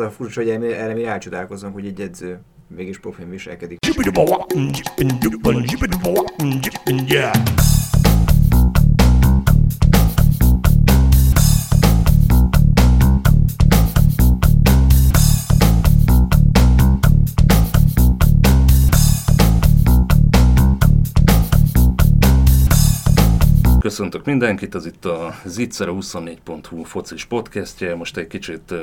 A furcsa, hogy erre mi rácsodálkozunk, hogy egy edző mégis profin viselkedik. Köszöntök mindenkit, ez itt a Zitzera 24.hu focis podcastje. Most egy kicsit uh,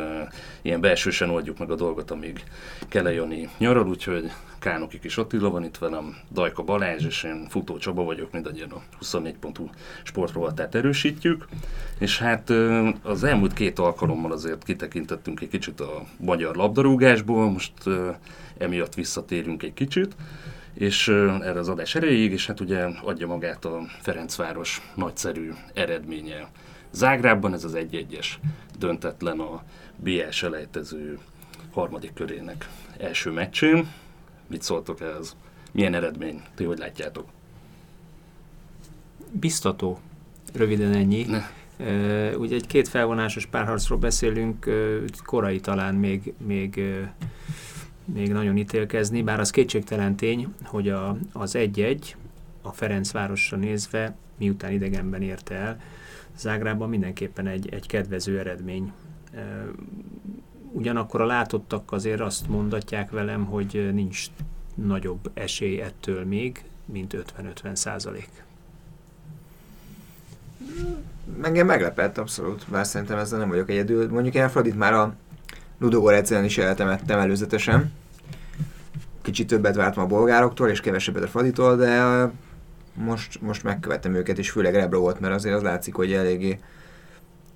ilyen belsősen oldjuk meg a dolgot, amíg Kele Jani nyaral, úgyhogy Kánoki kis Attila van itt velem, Dajka Balázs, és én Futó Csaba vagyok, mindannyian a 24.hu sportrovatát erősítjük. És hát uh, az elmúlt két alkalommal azért kitekintettünk egy kicsit a magyar labdarúgásból, most uh, emiatt visszatérünk egy kicsit és erre az adás erejéig, és hát ugye adja magát a Ferencváros nagyszerű eredménye. Zágrában ez az egy-egyes döntetlen a BL selejtező harmadik körének első meccsén. Mit szóltok ez? Milyen eredmény? Ti hogy látjátok? Biztató. Röviden ennyi. Ne. Uh, ugye egy két felvonásos párharcról beszélünk, uh, korai talán még, még uh, még nagyon ítélkezni, bár az kétségtelen tény, hogy a, az egy-egy a Ferencvárosra nézve, miután idegenben érte el, Zágrában mindenképpen egy, egy kedvező eredmény. Ugyanakkor a látottak azért azt mondatják velem, hogy nincs nagyobb esély ettől még, mint 50-50 százalék. Engem meglepett abszolút, bár szerintem ezzel nem vagyok egyedül. Mondjuk én a Fradit már a Ludogor egyszerűen is eltemettem előzetesen. Kicsit többet vártam a bolgároktól, és kevesebbet a Faditól, de most, most megkövettem őket, és főleg Rebro volt, mert azért az látszik, hogy eléggé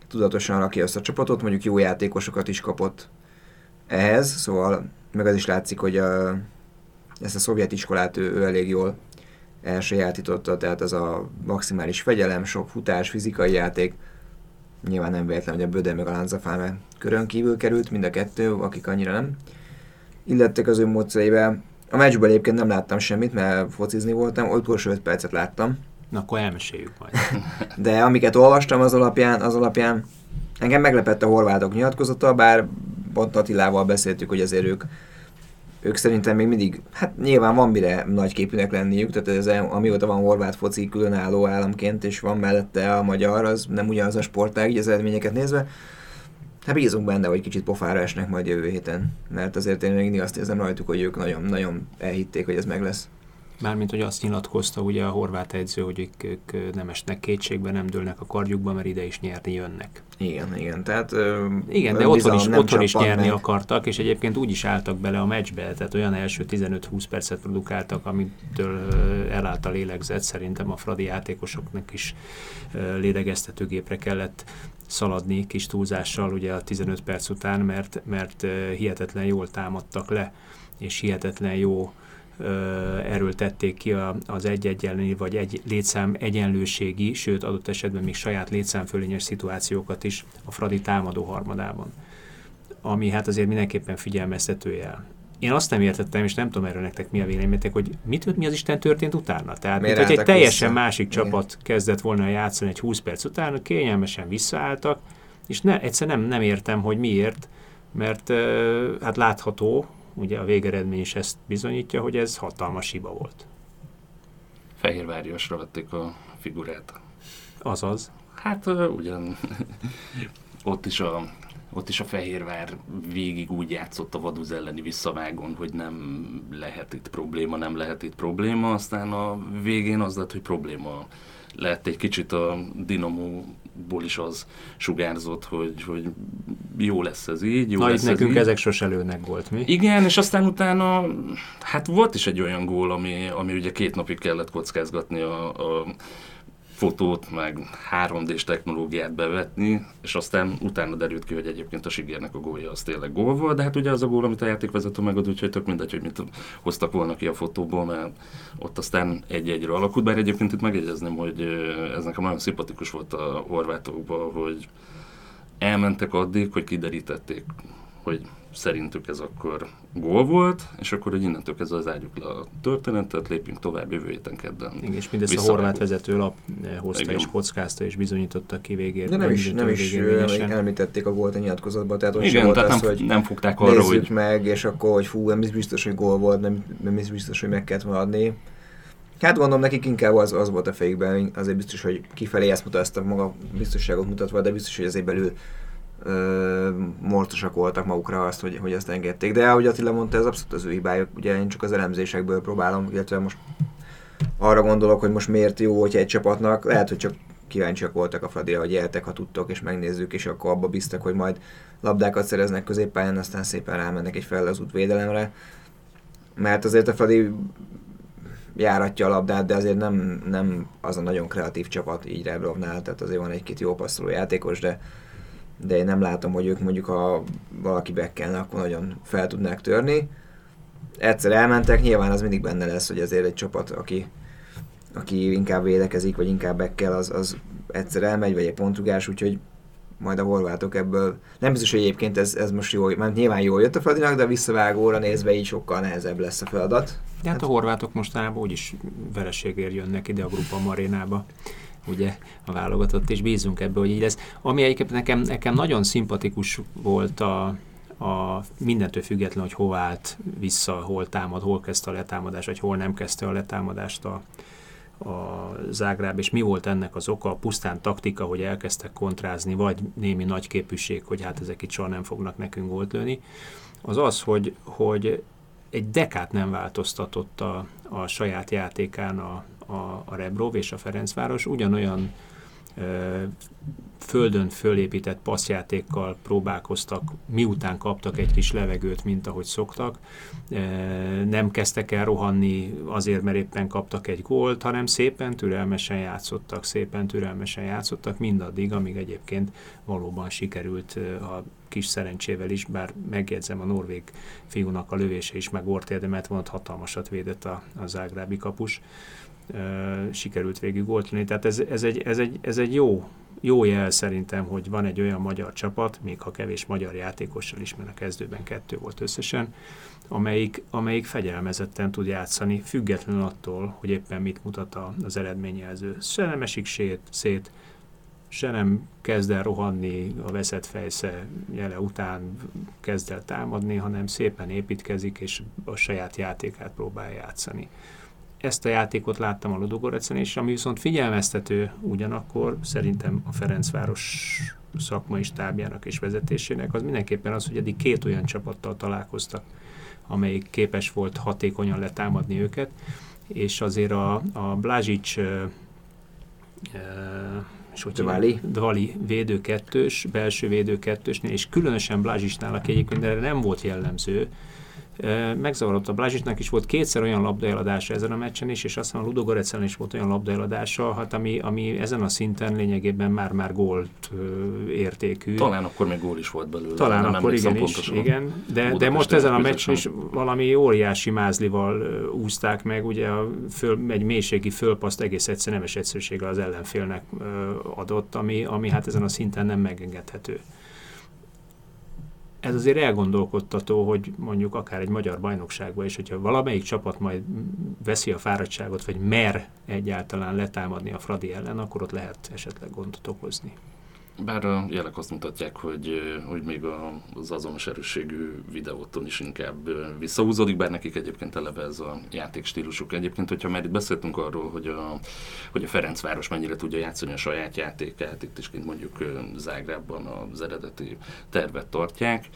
tudatosan rakja ezt a csapatot, mondjuk jó játékosokat is kapott ehhez, szóval meg az is látszik, hogy a, ezt a szovjet iskolát ő, ő elég jól elsajátította, tehát ez a maximális fegyelem, sok futás, fizikai játék, Nyilván nem véletlen, hogy a Böde meg a Lánzafáme körön kívül került, mind a kettő, akik annyira nem illettek az ő módszerével. A meccsből egyébként nem láttam semmit, mert focizni voltam, utolsó 5 percet láttam. Na akkor elmeséljük majd. De amiket olvastam az alapján, az alapján engem meglepett a horvátok nyilatkozata, bár pont Attilával beszéltük, hogy azért ők ők szerintem még mindig, hát nyilván van mire nagy képűnek lenniük, tehát ez, amióta van horvát foci különálló államként, és van mellette a magyar, az nem ugyanaz a sportág, így az eredményeket nézve. Hát bízunk benne, hogy kicsit pofára esnek majd jövő héten, mert azért én még mindig azt érzem rajtuk, hogy ők nagyon-nagyon elhitték, hogy ez meg lesz. Mármint, hogy azt nyilatkozta ugye a horvát edző, hogy ők, ők nem esnek kétségbe, nem dőlnek a kardjukba, mert ide is nyerni jönnek. Igen, igen. Tehát, igen, de otthon is, otthon is nyerni meg. akartak, és egyébként úgy is álltak bele a meccsbe, tehát olyan első 15-20 percet produkáltak, amitől elállt a lélegzet. Szerintem a Fradi játékosoknak is lélegeztetőgépre kellett szaladni kis túlzással ugye a 15 perc után, mert, mert hihetetlen jól támadtak le, és hihetetlen jó erről tették ki az egy-egyenlő vagy egy létszám egyenlőségi, sőt adott esetben még saját létszámfölényes szituációkat is a Fradi támadó harmadában. Ami hát azért mindenképpen figyelmeztető jel. Én azt nem értettem, és nem tudom erről nektek mi a véleményetek, hogy mit, mi az Isten történt utána. Tehát, mint, hogy egy teljesen vissza? másik Igen. csapat kezdett volna játszani egy 20 perc után, kényelmesen visszaálltak, és ne, egyszer nem, nem értem, hogy miért, mert hát látható, ugye a végeredmény is ezt bizonyítja, hogy ez hatalmas hiba volt. Fehérváriasra vették a figurát. Azaz. Hát uh, ugyan ott is a ott is a Fehérvár végig úgy játszott a Vaduz elleni visszavágon, hogy nem lehet itt probléma, nem lehet itt probléma, aztán a végén az lett, hogy probléma lett egy kicsit a Dinamo-ból is az sugárzott, hogy, hogy jó lesz ez így, jó Na, lesz itt nekünk így. ezek sose lőnek volt, mi? Igen, és aztán utána, hát volt is egy olyan gól, ami, ami ugye két napig kellett kockázgatni a, a fotót, meg 3D-s technológiát bevetni, és aztán utána derült ki, hogy egyébként a Sigérnek a gólja az tényleg gól volt, de hát ugye az a gól, amit a játékvezető megad, úgyhogy tök mindegy, hogy mit hoztak volna ki a fotóból, mert ott aztán egy-egyre alakult, bár egyébként itt megjegyezném, hogy ez nekem nagyon szimpatikus volt a horvátokban, hogy elmentek addig, hogy kiderítették hogy szerintük ez akkor gól volt, és akkor hogy innentől kezdve zárjuk le a történetet, lépjünk tovább jövő héten kedden. Igen, és mindezt a horvát vezető lap eh, hozta Igen. és kockázta és bizonyította ki végén. De nem is, nem is említették a gólt a nyilatkozatban, tehát ott Igen, tehát az, nem, hogy nem fogták arra, hogy... meg, és akkor, hogy fú, nem is biztos, hogy gól volt, nem, nem is biztos, hogy meg kellett adni. Hát gondolom nekik inkább az, az volt a fejükben, azért biztos, hogy kifelé ezt mutat, ezt a maga biztosságot mutatva, de biztos, hogy azért belül mortosak voltak magukra azt, hogy, hogy ezt engedték. De ahogy Attila mondta, ez abszolút az ő hibájuk. Ugye én csak az elemzésekből próbálom, illetve most arra gondolok, hogy most miért jó, hogyha egy csapatnak, lehet, hogy csak kíváncsiak voltak a Fradira, hogy jeltek, ha tudtok, és megnézzük, és akkor abba biztak, hogy majd labdákat szereznek középpályán, aztán szépen rámennek egy fel az útvédelemre. Mert azért a Fradi járatja a labdát, de azért nem, nem az a nagyon kreatív csapat így Rebrovnál, tehát azért van egy-két jó passzoló játékos, de de én nem látom, hogy ők mondjuk, ha valaki bekkelne, akkor nagyon fel tudnák törni. Egyszer elmentek, nyilván az mindig benne lesz, hogy azért egy csapat, aki, aki inkább védekezik, vagy inkább bekkel, az, az egyszer elmegy, vagy egy pontrugás, úgyhogy majd a horvátok ebből. Nem biztos, hogy egyébként ez, ez most jó, mert nyilván jól jött a Fradinak, de visszavágóra nézve így sokkal nehezebb lesz a feladat. De hát, hát a horvátok mostanában úgyis vereségért jönnek ide a Grupa Marénába ugye a válogatott, és bízunk ebbe, hogy így lesz. Ami egyébként nekem, nekem nagyon szimpatikus volt a, a mindentől független, hogy hova állt vissza, hol támad, hol kezdte a letámadást, vagy hol nem kezdte a letámadást a, a Zágráb, és mi volt ennek az oka, pusztán taktika, hogy elkezdtek kontrázni, vagy némi nagyképűség, hogy hát ezek itt soha nem fognak nekünk volt lőni, az az, hogy, hogy egy dekát nem változtatott a, a saját játékán a, a, a Rebrov és a Ferencváros ugyanolyan ö, földön fölépített passzjátékkal próbálkoztak, miután kaptak egy kis levegőt, mint ahogy szoktak. Nem kezdtek el rohanni azért, mert éppen kaptak egy gólt, hanem szépen türelmesen játszottak, szépen türelmesen játszottak, mindaddig, amíg egyébként valóban sikerült a kis szerencsével is, bár megjegyzem a norvég fiúnak a lövése is meg volt érdemet, volt hatalmasat védett a, a zágrábi kapus sikerült végig oltani. Tehát ez, ez, egy, ez, egy, ez egy jó, jó jel szerintem, hogy van egy olyan magyar csapat, még ha kevés magyar játékossal is, mert a kezdőben kettő volt összesen, amelyik, amelyik fegyelmezetten tud játszani, függetlenül attól, hogy éppen mit mutat az eredményjelző. Se nem esik szét, szét, se nem kezd el rohanni a veszett fejsze jele után kezd el támadni, hanem szépen építkezik, és a saját játékát próbál játszani ezt a játékot láttam a Ludogorecen, és ami viszont figyelmeztető ugyanakkor szerintem a Ferencváros szakmai stábjának és vezetésének, az mindenképpen az, hogy eddig két olyan csapattal találkoztak, amelyik képes volt hatékonyan letámadni őket, és azért a, a Blázsics és hogy Dvali. Dvali védő kettős, belső védő kettősnél, és különösen Blázsicsnál, aki egyébként erre nem volt jellemző, megzavarodott a Blázsitnak is volt kétszer olyan labdaeladása ezen a meccsen is, és aztán a Ludogoretszen is volt olyan labdaeladása, hát ami, ami ezen a szinten lényegében már-már gólt értékű. Talán akkor még gól is volt belőle. Talán nem akkor igen is, igen. De, de most ezen a meccsen is valami óriási mázlival úzták meg, ugye a föl, egy mélységi fölpaszt egész egyszer nemes egyszerűséggel az ellenfélnek adott, ami, ami hát ezen a szinten nem megengedhető ez azért elgondolkodtató, hogy mondjuk akár egy magyar bajnokságban is, hogyha valamelyik csapat majd veszi a fáradtságot, vagy mer egyáltalán letámadni a Fradi ellen, akkor ott lehet esetleg gondot okozni. Bár a jelek azt mutatják, hogy, hogy még az azonos erősségű videóton is inkább visszahúzódik, bár nekik egyébként eleve ez a játékstílusuk. Egyébként, hogyha már itt beszéltünk arról, hogy a, hogy a Ferencváros mennyire tudja játszani a saját játékát, itt is kint mondjuk Zágrában az eredeti tervet tartják.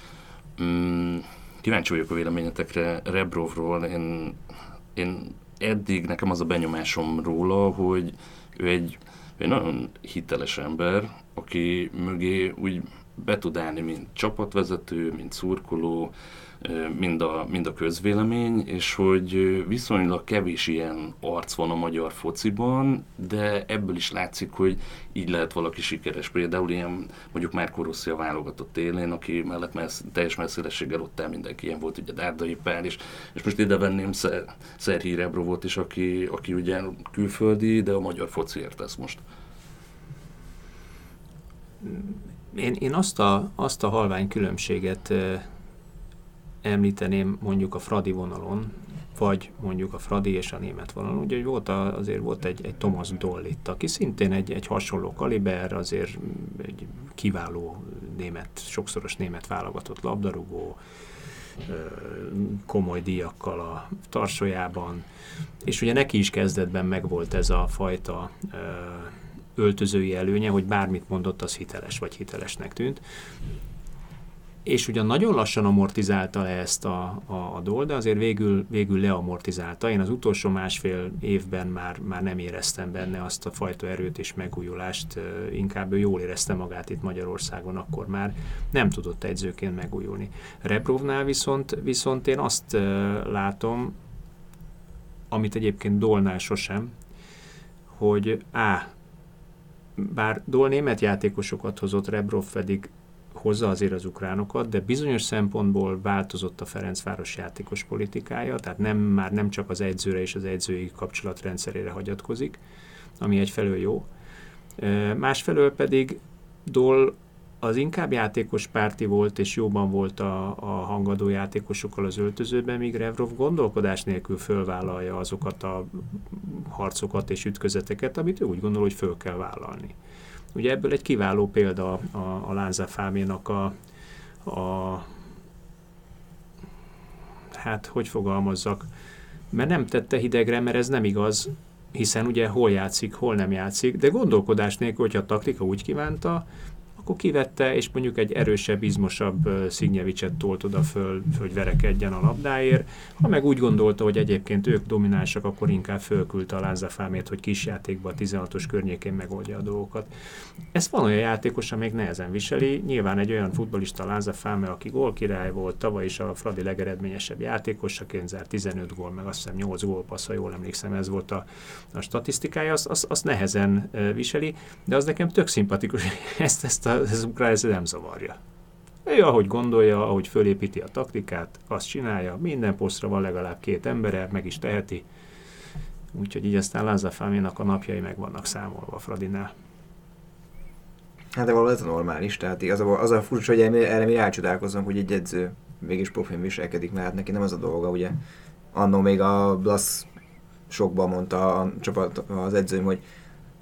Mm, kíváncsi vagyok a véleményetekre Rebrovról. Én, én eddig nekem az a benyomásom róla, hogy ő egy, egy nagyon hiteles ember, aki mögé úgy be tud állni, mint csapatvezető, mint szurkoló, mind a, mind a közvélemény, és hogy viszonylag kevés ilyen arc van a magyar fociban, de ebből is látszik, hogy így lehet valaki sikeres. Például ilyen mondjuk már Rossi a válogatott élén, aki mellett messz, teljes messzélességgel ott el mindenki. Ilyen volt, ugye Dárdai Pál is, és most ide venném Szerhí Rebrovot is, aki, aki ugye külföldi, de a magyar fociért tesz most. Én, én azt, a, azt a halvány különbséget említeném mondjuk a Fradi vonalon, vagy mondjuk a Fradi és a német vonalon. Ugye volt a, azért volt egy, egy Thomas Doll itt, aki szintén egy, egy hasonló kaliber, azért egy kiváló német, sokszoros német válogatott labdarúgó, komoly díjakkal a tarsójában, és ugye neki is kezdetben megvolt ez a fajta öltözői előnye, hogy bármit mondott, az hiteles vagy hitelesnek tűnt és ugyan nagyon lassan amortizálta le ezt a, a, a dol, de azért végül, végül leamortizálta. Én az utolsó másfél évben már, már nem éreztem benne azt a fajta erőt és megújulást, inkább ő jól érezte magát itt Magyarországon, akkor már nem tudott edzőként megújulni. Rebrovnál viszont, viszont én azt látom, amit egyébként Dolnál sosem, hogy A. Bár Dol német játékosokat hozott, Rebrov pedig hozza azért az ukránokat, de bizonyos szempontból változott a Ferencváros játékos politikája, tehát nem, már nem csak az edzőre és az edzői kapcsolatrendszerére hagyatkozik, ami egyfelől jó. Másfelől pedig Dol az inkább játékos párti volt, és jóban volt a, a hangadó játékosokkal az öltözőben, míg Revrov gondolkodás nélkül fölvállalja azokat a harcokat és ütközeteket, amit ő úgy gondol, hogy föl kell vállalni. Ugye ebből egy kiváló példa a, a Lázafáménak a, a hát hogy fogalmazzak, mert nem tette hidegre, mert ez nem igaz, hiszen ugye hol játszik, hol nem játszik, de gondolkodás nélkül, hogyha a taktika úgy kívánta, akkor kivette, és mondjuk egy erősebb, izmosabb Szignyevicset tolt oda föl, hogy verekedjen a labdáért. Ha meg úgy gondolta, hogy egyébként ők dominánsak, akkor inkább fölküldte a Lázafámét, hogy kisjátékban a 16-os környékén megoldja a dolgokat. Ez van olyan játékos, még nehezen viseli. Nyilván egy olyan futbolista Lázafáme, aki gólkirály volt, tavaly is a Fradi legeredményesebb játékosaként zárt 15 gól, meg azt hiszem 8 gólpassz, ha jól emlékszem, ez volt a, a statisztikája, azt, azt, azt nehezen viseli, de az nekem tök szimpatikus, ezt, ezt a ukrán ez nem zavarja. Ő ahogy gondolja, ahogy fölépíti a taktikát, azt csinálja, minden posztra van legalább két embere, meg is teheti. Úgyhogy így aztán Lázafáménak a napjai meg vannak számolva Fradinál. Hát de valóban ez a normális, tehát igazából az a furcsa, hogy erre mi rácsodálkozom, hogy egy edző mégis profin viselkedik, mert hát neki nem az a dolga, ugye annó még a Blasz sokban mondta a csapat, az edzőm, hogy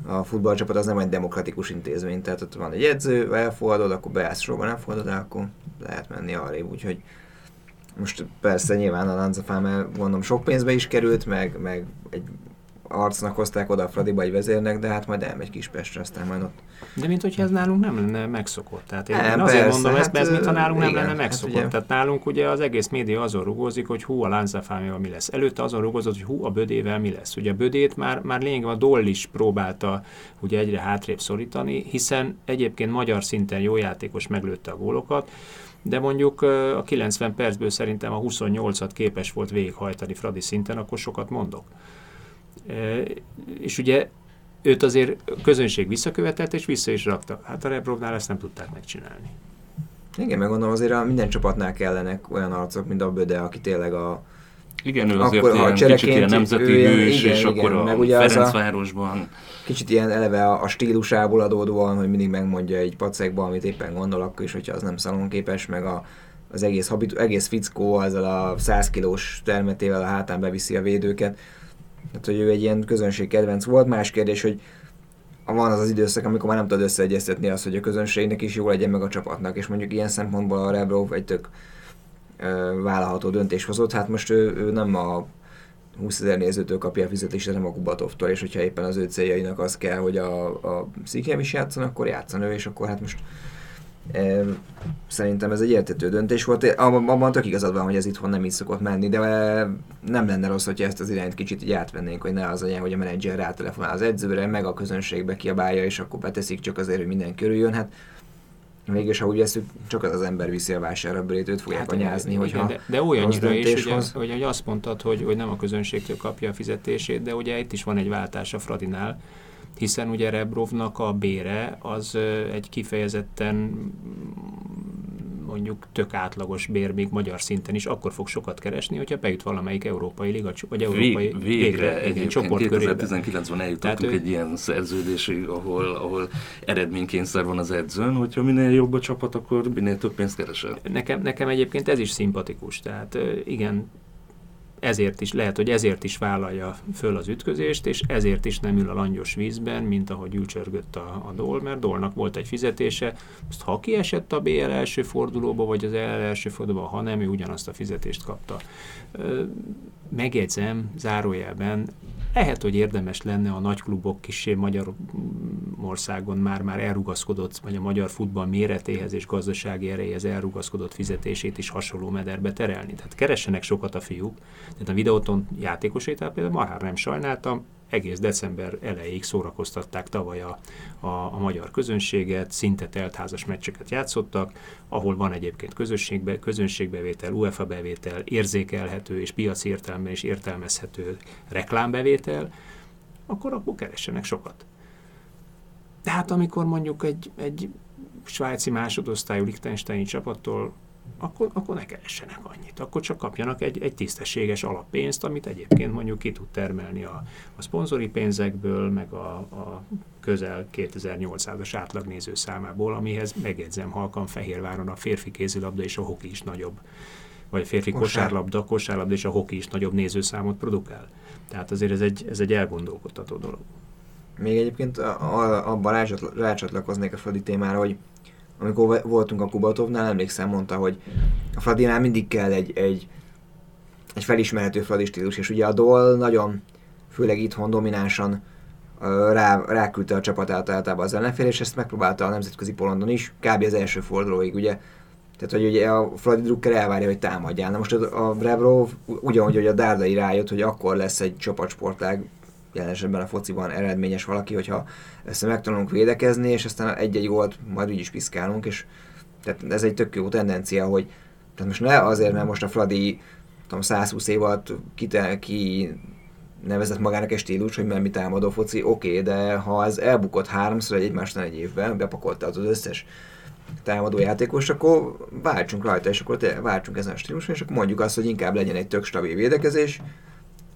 a futballcsapat az nem egy demokratikus intézmény, tehát ott van egy edző, elfogadod, akkor beállsz sorban, nem fogadod el, akkor lehet menni arrébb, úgyhogy most persze nyilván a Lanzafáme gondolom sok pénzbe is került, meg, meg egy arcnak hozták oda a Fradiba egy vezérnek, de hát majd elmegy Kispestre, aztán majd ott. De mint hogyha ez nálunk nem lenne megszokott. Tehát én, nem, én azért persze, mondom hát, ezt, mert ez mintha nálunk igen, nem lenne hát megszokott. Hát Tehát nálunk ugye az egész média azon rugózik, hogy hú, a láncafámival mi lesz. Előtte azon rugózott, hogy hú, a bödével mi lesz. Ugye a bödét már, már lényegében a Doll is próbálta ugye egyre hátrébb szorítani, hiszen egyébként magyar szinten jó játékos meglőtte a gólokat, de mondjuk a 90 percből szerintem a 28-at képes volt végighajtani Fradi szinten, akkor sokat mondok. És ugye őt azért a közönség visszakövetett, és vissza is rakta. Hát a Rebrovnál ezt nem tudták megcsinálni. Igen, meg gondolom azért a minden csapatnál kellenek olyan arcok, mint a Böde, aki tényleg a igen, ő azért akkor, ilyen, kicsit ilyen nemzeti ő hős, igen, és igen, akkor a meg ugye Ferencvárosban... Kicsit ilyen eleve a, a stílusából adódóan, hogy mindig megmondja egy pacekban, amit éppen gondol, akkor is, hogyha az nem szalonképes, meg a, az egész, habitu, egész fickó ezzel a 100 kilós termetével a hátán beviszi a védőket tehát, hogy ő egy ilyen közönség kedvenc volt. Más kérdés, hogy van az az időszak, amikor már nem tudod összeegyeztetni azt, hogy a közönségnek is jó legyen, meg a csapatnak, és mondjuk ilyen szempontból a Rebrov egy tök ö, vállalható döntés hozott. Hát most ő, ő nem a 20 ezer nézőtől kapja a fizetést, hanem a Kubatovtól, és hogyha éppen az ő céljainak az kell, hogy a, a Szikjem is játszon, akkor játszan ő, és akkor hát most Szerintem ez egy értető döntés volt. Abban tök igazad van, hogy ez itthon nem így szokott menni, de nem lenne rossz, hogyha ezt az irányt kicsit így átvennénk, hogy ne az legyen, hogy a menedzser rátelefonál az edzőre, meg a közönségbe kiabálja, és akkor beteszik csak azért, hogy minden körüljön. Hát Mégis, ha úgy veszük, csak az az ember viszi a vásárabbörét, őt fogják hát, anyázni, hogyha De, de olyannyira is, ugye, hogy, hogy azt mondtad, hogy, hogy nem a közönségtől kapja a fizetését, de ugye itt is van egy váltás a Fradinál, hiszen ugye Rebrovnak a bére az egy kifejezetten mondjuk tök átlagos bér még magyar szinten is, akkor fog sokat keresni, hogyha bejut valamelyik európai liga, vagy európai Vég, végre, végre igen, csoport 2019-ben eljutottunk Tehát, egy ilyen szerződésig, ahol, ahol eredménykényszer van az edzőn, hogyha minél jobb a csapat, akkor minél több pénzt keresel. Nekem, nekem egyébként ez is szimpatikus. Tehát igen, ezért is, lehet, hogy ezért is vállalja föl az ütközést, és ezért is nem ül a langyos vízben, mint ahogy ülcsörgött a, a Dol, mert Dolnak volt egy fizetése, azt ha kiesett a BL első fordulóba, vagy az EL első fordulóba, ha nem, ő ugyanazt a fizetést kapta. Megjegyzem, zárójelben, lehet, hogy érdemes lenne a nagyklubok kisé Magyarországon már-már elrugaszkodott, vagy a magyar futball méretéhez és gazdasági erejéhez elrugaszkodott fizetését is hasonló mederbe terelni. Tehát keressenek sokat a fiúk. Tehát a videóton játékosait például már nem sajnáltam, egész december elejéig szórakoztatták tavaly a, a, a magyar közönséget, szinte teltházas meccseket játszottak, ahol van egyébként közönségbe, közönségbevétel, UEFA bevétel, érzékelhető és piaci értelme és értelmezhető reklámbevétel, akkor akkor keressenek sokat. De hát amikor mondjuk egy, egy svájci másodosztályú Liechtensteini csapattól akkor, akkor ne keressenek annyit. Akkor csak kapjanak egy, egy tisztességes alappénzt, amit egyébként mondjuk ki tud termelni a, a szponzori pénzekből, meg a, a közel 2800-as átlagnéző számából, amihez megjegyzem halkan Fehérváron a férfi kézilabda és a hoki is nagyobb, vagy a férfi Kosár. kosárlabda, kosárlabda és a hoki is nagyobb nézőszámot produkál. Tehát azért ez egy, ez egy elgondolkodtató dolog. Még egyébként abban rácsatlakoznék a Fradi témára, hogy amikor voltunk a Kubatovnál, emlékszem, mondta, hogy a Fradinál mindig kell egy, egy, egy felismerhető Fradi stílus, és ugye a Dol nagyon, főleg itthon dominánsan rá, ráküldte a csapatát általában az ellenfél, és ezt megpróbálta a nemzetközi polondon is, kb. az első fordulóig, ugye. Tehát, hogy ugye a Fradi Drucker elvárja, hogy támadjál. Na most a, a Rebrov ugyanúgy, hogy a Dárdai rájött, hogy akkor lesz egy csapatsportlág, jelen esetben a fociban eredményes valaki, hogyha ezt megtanulunk védekezni, és aztán egy-egy gólt majd úgy is piszkálunk, és tehát ez egy tök jó tendencia, hogy tehát most ne azért, mert most a Fradi tudom, 120 év alatt ki, ki nevezett magának egy stílus, hogy mert mi támadó foci, oké, okay, de ha ez elbukott háromszor egy egymásnál egy évben, bepakolta az összes támadó játékos, akkor váltsunk rajta, és akkor váltsunk ezen a stíluson, és akkor mondjuk azt, hogy inkább legyen egy tök stabil védekezés,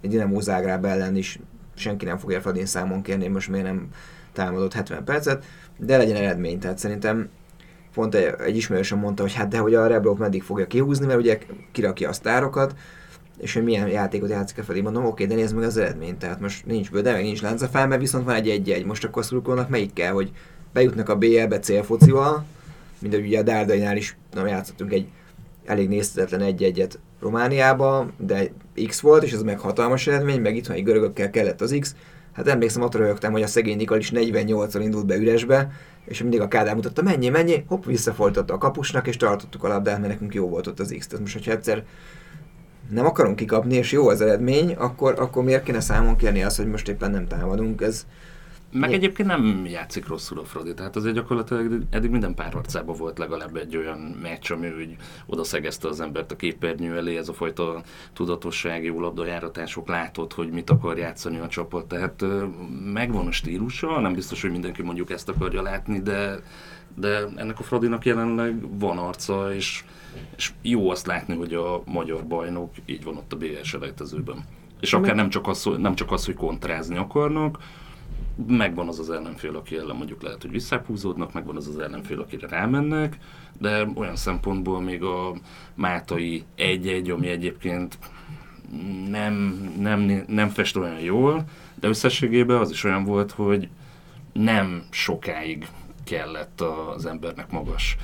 egy Dinamo Zágráb ellen is senki nem fogja Fradin számon kérni, most miért nem támadott 70 percet, de legyen eredmény. Tehát szerintem pont egy, egy ismerősöm mondta, hogy hát de hogy a Rebrov meddig fogja kihúzni, mert ugye kirakja a sztárokat, és hogy milyen játékot játszik a felé. Mondom, oké, de nézd meg az eredményt. Tehát most nincs bőde, meg nincs láncafál, mert viszont van egy egy-egy. Most akkor szurkolnak melyik kell, hogy bejutnak a BL-be célfocival, mint ugye a Dárdainál is nem játszottunk egy elég nézhetetlen egy-egyet Romániába, de X volt, és ez meg hatalmas eredmény, meg itthoni görögökkel kellett az X. Hát emlékszem, ott röhögtem, hogy a szegény Nikol is 48-szor indult be üresbe, és mindig a Kádár mutatta, mennyi, mennyi, hopp, visszafoltotta a kapusnak, és tartottuk a labdát, mert nekünk jó volt ott az X. Tehát most, hogyha egyszer nem akarunk kikapni, és jó az eredmény, akkor, akkor miért kéne számon kérni azt, hogy most éppen nem támadunk? Ez, meg egyébként nem játszik rosszul a Fradi, tehát azért gyakorlatilag eddig minden párharcában volt legalább egy olyan meccs, ami úgy odaszegezte az embert a képernyő elé, ez a fajta tudatosság, jó labdajáratások, látod, hogy mit akar játszani a csapat, tehát megvan a stílusa, nem biztos, hogy mindenki mondjuk ezt akarja látni, de, de ennek a Fradinak jelenleg van arca, és, és jó azt látni, hogy a magyar bajnok így van ott a BS selejtezőben. És akár nem csak, az, nem csak az, hogy kontrázni akarnak, megvan az az ellenfél, aki ellen mondjuk lehet, hogy visszahúzódnak, megvan az az ellenfél, akire rámennek, de olyan szempontból még a Mátai egy-egy, ami egyébként nem, nem, nem fest olyan jól, de összességében az is olyan volt, hogy nem sokáig kellett az embernek magas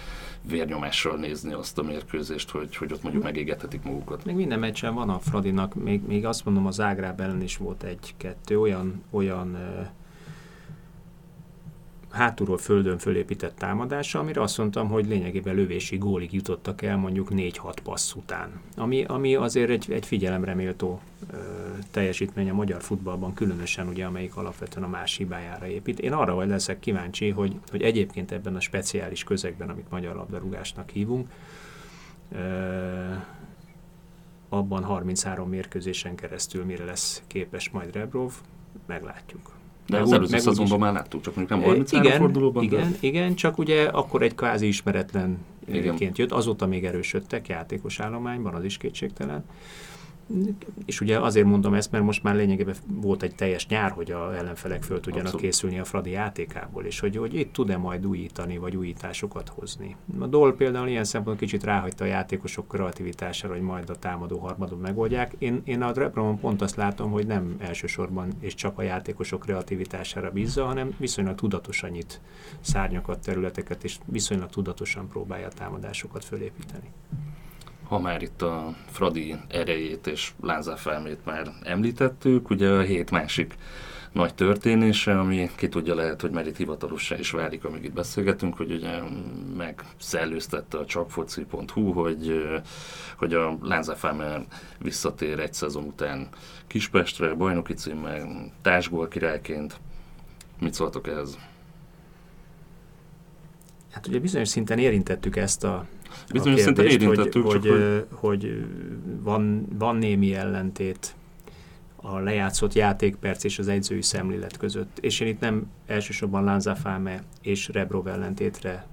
vérnyomással nézni azt a mérkőzést, hogy, hogy ott mondjuk megégethetik magukat. Még minden meccsen van a Fradinak, még, még azt mondom, az Ágráb ellen is volt egy-kettő olyan, olyan uh, hátulról földön fölépített támadása, amire azt mondtam, hogy lényegében lövési gólig jutottak el mondjuk 4-6 passz után. Ami, ami azért egy, egy figyelemre méltó ö, teljesítmény a magyar futballban, különösen ugye, amelyik alapvetően a más hibájára épít. Én arra vagy leszek kíváncsi, hogy, hogy egyébként ebben a speciális közegben, amit magyar labdarúgásnak hívunk, ö, abban 33 mérkőzésen keresztül mire lesz képes majd Rebrov, meglátjuk. De meg az előző szezonban már láttuk, csak mondjuk nem 30 igen, fordulóban. Igen, de... igen, csak ugye akkor egy kvázi ismeretlen ként jött, azóta még erősödtek játékos állományban, az is kétségtelen. És ugye azért mondom ezt, mert most már lényegében volt egy teljes nyár, hogy a ellenfelek föl tudjanak Abszolút. készülni a Fradi játékából, és hogy, hogy itt tud-e majd újítani, vagy újításokat hozni. A Dol például ilyen szempontból kicsit ráhagyta a játékosok kreativitására, hogy majd a támadó harmadon megoldják. Én, én a Rebromon pont azt látom, hogy nem elsősorban és csak a játékosok kreativitására bízza, hanem viszonylag tudatosan nyit szárnyakat, területeket, és viszonylag tudatosan próbálja a támadásokat fölépíteni ha már itt a Fradi erejét és lázárfelmét már említettük, ugye a hét másik nagy történése, ami ki tudja lehet, hogy már itt hivatalossá is válik, amíg itt beszélgetünk, hogy ugye megszellőztette a csapfoci.hu, hogy, hogy a Lánzafámer visszatér egy szezon után Kispestre, bajnoki címmel, társgól királyként. Mit szóltok ehhez? Hát ugye bizonyos szinten érintettük ezt a Bizonyos szinten érintettük, hogy, hogy, hogy van, van némi ellentét a lejátszott játékperc és az egyzői szemlélet között. És én itt nem elsősorban Lanzafame és Rebrov ellentétre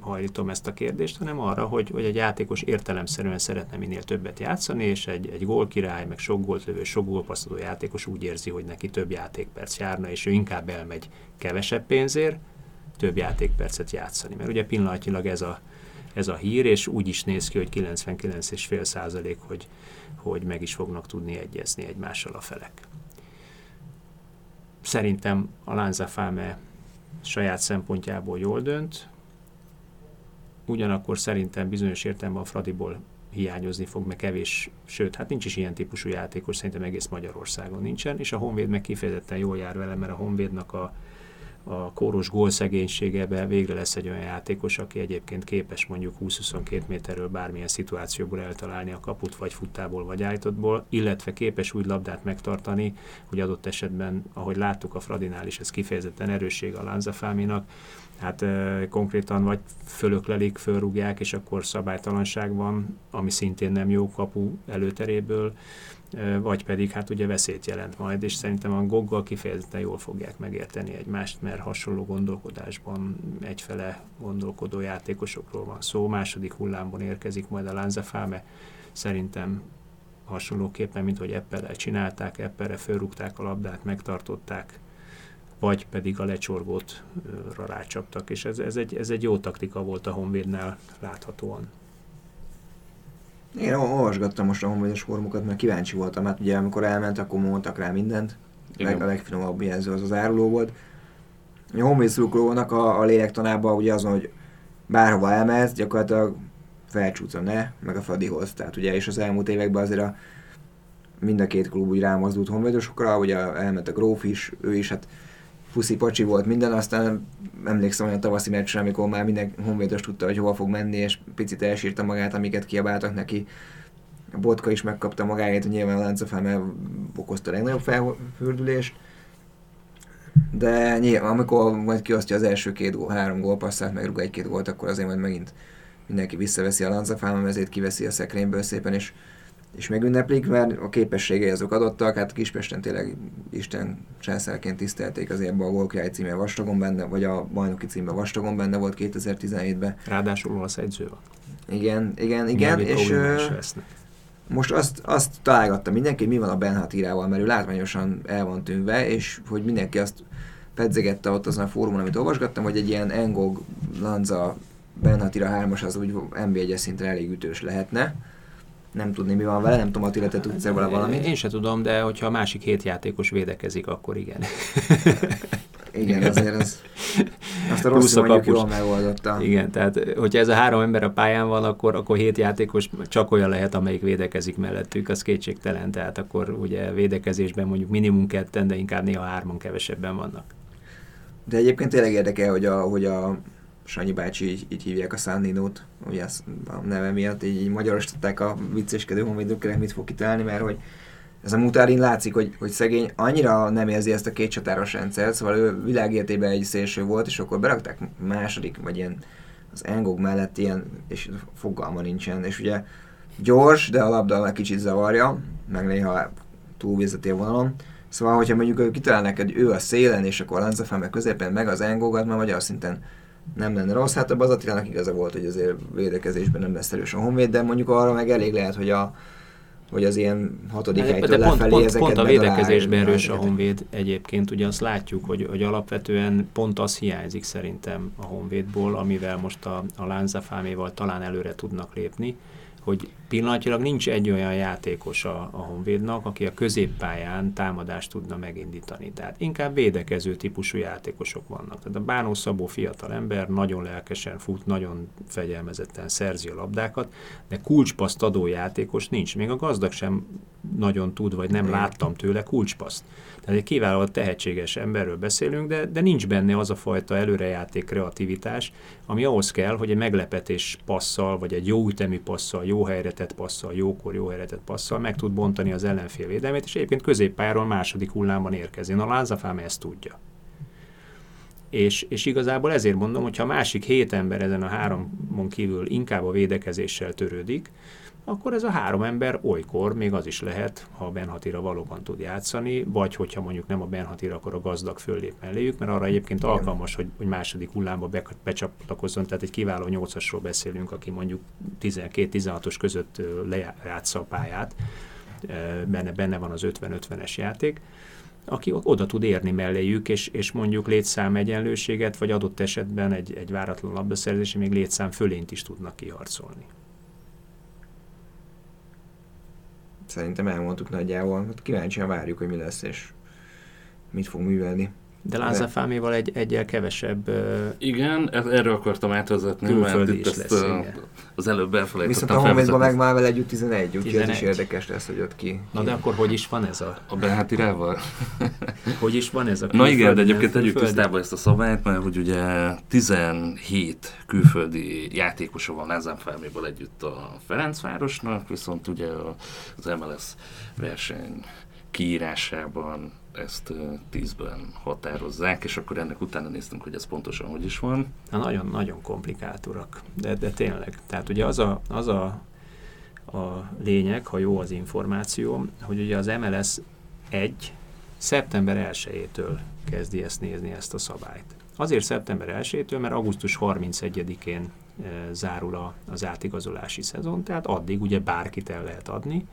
hajlítom ezt a kérdést, hanem arra, hogy, hogy egy játékos értelemszerűen szeretne minél többet játszani, és egy, egy gólkirály, meg sok gólt lövő, sok gólpasszadó játékos úgy érzi, hogy neki több játékperc járna, és ő inkább elmegy kevesebb pénzért, több játékpercet játszani. Mert ugye pillanatnyilag ez a, ez a hír, és úgy is néz ki, hogy 99,5 százalék, hogy, hogy meg is fognak tudni egyezni egymással a felek. Szerintem a Lanza Fame saját szempontjából jól dönt, ugyanakkor szerintem bizonyos értelemben a Fradiból hiányozni fog, meg kevés, sőt, hát nincs is ilyen típusú játékos, szerintem egész Magyarországon nincsen, és a Honvéd meg kifejezetten jól jár vele, mert a Honvédnak a, a kóros gólszegénységebe végre lesz egy olyan játékos, aki egyébként képes mondjuk 20-22 méterről bármilyen szituációból eltalálni a kaput, vagy futtából, vagy állítottból, illetve képes úgy labdát megtartani, hogy adott esetben, ahogy láttuk a Fradinál is, ez kifejezetten erősség a Lanzafáminak, hát e, konkrétan vagy fölöklelik, fölrúgják, és akkor szabálytalanság van, ami szintén nem jó kapu előteréből, vagy pedig hát ugye veszélyt jelent majd, és szerintem a Goggal kifejezetten jól fogják megérteni egymást, mert hasonló gondolkodásban egyfele gondolkodó játékosokról van szó. Második hullámban érkezik majd a Lanzafáme, szerintem hasonlóképpen, mint hogy Eppelel csinálták, Eppelre fölrúgták a labdát, megtartották, vagy pedig a lecsorgót rácsaptak, és ez, ez, egy, ez egy jó taktika volt a Honvédnál láthatóan. Én olvasgattam most a honvédes formukat, mert kíváncsi voltam, hát ugye amikor elment, akkor mondtak rá mindent. Igen. A legfinomabb jelző az az áruló volt. A honvéd a, a lélektanában ugye azon, hogy bárhova elmehetsz, gyakorlatilag felcsúsz a ne, meg a Fradihoz. Tehát ugye, és az elmúlt években azért a, mind a két klub úgy rámozdult honvédosokra, ugye elment a Gróf is, ő is, hát fuszi pacsi volt minden, aztán emlékszem olyan tavaszi meccsre, amikor már minden honvédos tudta, hogy hova fog menni, és picit elsírta magát, amiket kiabáltak neki. A Botka is megkapta magáét, nyilván a láncafel, okozta a legnagyobb felfürdülést. De nyilván, amikor majd kiosztja az első két gól, három gólpasszát, meg rúg egy-két gólt, akkor azért majd megint mindenki visszaveszi a lancafálma ezért kiveszi a szekrényből szépen, és és megünneplik, mert a képességei azok adottak, hát Kispesten tényleg Isten császárként tisztelték, azért a Gólkirály címe vastagon benne, vagy a bajnoki címben vastagon benne volt 2017-ben. Ráadásul olasz egyző van. Igen, igen, igen, és most azt, azt találgatta mindenki, hogy mi van a Benhatírával, mert ő látványosan el van tűnve, és hogy mindenki azt pedzegette ott azon a fórumon, amit olvasgattam, hogy egy ilyen Engog Lanza Benhatira 3-as az úgy NB1 szintre elég ütős lehetne nem tudni, mi van vele, nem tudom, Attila, te tudsz vele valamit? Én se tudom, de hogyha a másik hét játékos védekezik, akkor igen. igen, azért az, azt a rossz mondjuk jól megoldotta. Igen, tehát hogyha ez a három ember a pályán van, akkor, akkor hét játékos csak olyan lehet, amelyik védekezik mellettük, az kétségtelen, tehát akkor ugye védekezésben mondjuk minimum ketten, de inkább néha hárman kevesebben vannak. De egyébként tényleg érdekel, hogy a, hogy a Sanyi bácsi így, így hívják a Sandinót, ugye a neve miatt így, így magyarosították a vicceskedő honvédőkre, mit fog kitalálni, mert hogy ez a Mutárin látszik, hogy, hogy szegény annyira nem érzi ezt a két csatáros rendszert, szóval ő világértében egy szélső volt, és akkor berakták második, vagy ilyen az Engog mellett ilyen, és fogalma nincsen, és ugye gyors, de a labda egy kicsit zavarja, meg néha túlvézeti a vonalon. Szóval, hogyha mondjuk kitalálnak, hogy ő a szélen, és akkor a Lanzafán meg középen, meg az Engogat, mert magyar szinten nem lenne rossz. Hát a Bazatilának igaza volt, hogy azért védekezésben nem lesz erős a Honvéd, de mondjuk arra meg elég lehet, hogy a hogy az ilyen hatodik de, helytől de pont, lefelé pont, ezeket pont a védekezésben erős a Honvéd egyébként, ugye azt látjuk, hogy, hogy alapvetően pont az hiányzik szerintem a Honvédból, amivel most a, a Lánzafáméval talán előre tudnak lépni, hogy pillanatilag nincs egy olyan játékos a, a Honvédnak, aki a középpályán támadást tudna megindítani. Tehát inkább védekező típusú játékosok vannak. Tehát a Bánó Szabó fiatal ember nagyon lelkesen fut, nagyon fegyelmezetten szerzi a labdákat, de kulcspaszt adó játékos nincs. Még a gazdag sem nagyon tud, vagy nem láttam tőle kulcspaszt. Tehát egy kiváló tehetséges emberről beszélünk, de, de nincs benne az a fajta előrejáték kreativitás, ami ahhoz kell, hogy egy meglepetés passzal, vagy egy jó ütemű passzal, jó helyre tett passzal, jókor jó helyre tett passzal meg tud bontani az ellenfél védelmét, és egyébként középpályáról második hullámban érkezni. A Lázafám ezt tudja. És, és igazából ezért mondom, hogy ha másik hét ember ezen a háromon kívül inkább a védekezéssel törődik, akkor ez a három ember olykor még az is lehet, ha a Benhatira valóban tud játszani, vagy hogyha mondjuk nem a Benhatira, akkor a gazdag föllép melléjük, mert arra egyébként alkalmas, hogy, hogy második hullámba be, becsatlakozzon, tehát egy kiváló nyolcasról beszélünk, aki mondjuk 12-16-os között lejátsza a pályát, benne, benne van az 50-50-es játék, aki oda tud érni melléjük, és, és mondjuk létszám egyenlőséget, vagy adott esetben egy, egy váratlan labdaszerzési még létszám fölényt is tudnak kiharcolni. Szerintem elmondtuk nagyjából. Hát kíváncsian várjuk, hogy mi lesz, és mit fog művelni. De Lázafáméval egy, egyel kevesebb uh, Igen, erről akartam átvezetni, mert itt ezt lesz, uh, az előbb elfelejtettem Viszont a Honvédban meg már vele együtt 11, úgyhogy ez is érdekes lesz, hogy ott ki. Na de akkor hogy is van ez a... A Behátirával? hogy is van ez a Na igen, de egyébként tegyük tisztába ezt a szabályt, mert hogy ugye 17 külföldi játékosa van Lázafáméval együtt a Ferencvárosnak, viszont ugye az MLS verseny kiírásában ezt tízben határozzák, és akkor ennek utána néztünk, hogy ez pontosan hogy is van. Na, nagyon-nagyon komplikált urak, de, de tényleg. Tehát ugye az a, az a, a lényeg, ha jó az információ, hogy ugye az MLS egy szeptember 1-től kezdi ezt nézni, ezt a szabályt. Azért szeptember 1-től, mert augusztus 31-én zárul a, az átigazolási szezon, tehát addig ugye bárkit el lehet adni,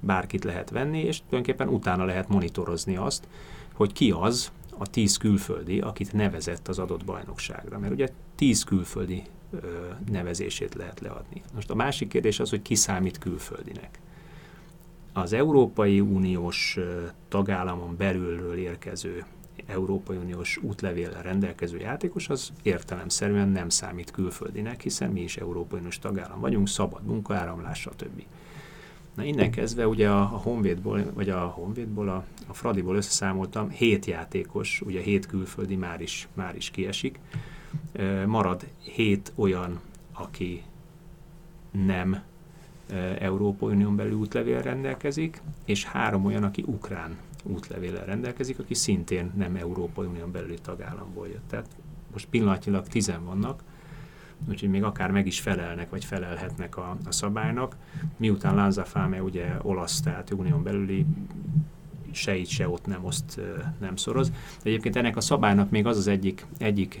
bárkit lehet venni, és tulajdonképpen utána lehet monitorozni azt, hogy ki az a tíz külföldi, akit nevezett az adott bajnokságra. Mert ugye tíz külföldi ö, nevezését lehet leadni. Most a másik kérdés az, hogy ki számít külföldinek. Az Európai Uniós tagállamon belülről érkező Európai Uniós útlevéllel rendelkező játékos az értelemszerűen nem számít külföldinek, hiszen mi is Európai Uniós tagállam vagyunk, szabad munkaáramlás, stb. Na innen kezdve ugye a, a Honvédból, vagy a Honvédból, a, a Fradiból összeszámoltam, hét játékos, ugye hét külföldi már is, már is kiesik. Marad hét olyan, aki nem Európai Unión belül útlevél rendelkezik, és három olyan, aki ukrán útlevéllel rendelkezik, aki szintén nem Európai Unión belüli tagállamból jött. Tehát most pillanatnyilag tizen vannak, úgyhogy még akár meg is felelnek, vagy felelhetnek a, a szabálynak. Miután Lanza Fame ugye olasz, tehát unión belüli se itt, se ott nem oszt, nem szoroz. Egyébként ennek a szabálynak még az az egyik, egyik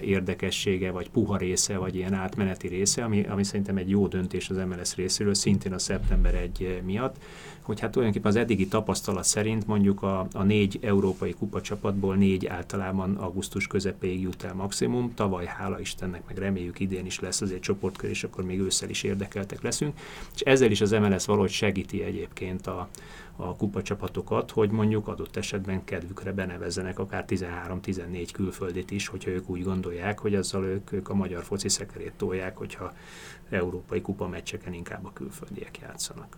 érdekessége, vagy puha része, vagy ilyen átmeneti része, ami, ami szerintem egy jó döntés az MLS részéről, szintén a szeptember 1 miatt, hogy hát tulajdonképpen az eddigi tapasztalat szerint mondjuk a, a négy európai kupacsapatból négy általában augusztus közepéig jut el maximum, tavaly hála Istennek, meg reméljük idén is lesz azért csoportkör, és akkor még ősszel is érdekeltek leszünk, és ezzel is az MLS valahogy segíti egyébként a, a kupacsapatokat, hogy mondjuk adott esetben kedvükre benevezzenek akár 13-14 külföldit is, hogyha ők úgy gondolják, hogy azzal ők, ők a magyar foci szekerét tolják, hogyha európai kupa meccseken inkább a külföldiek játszanak.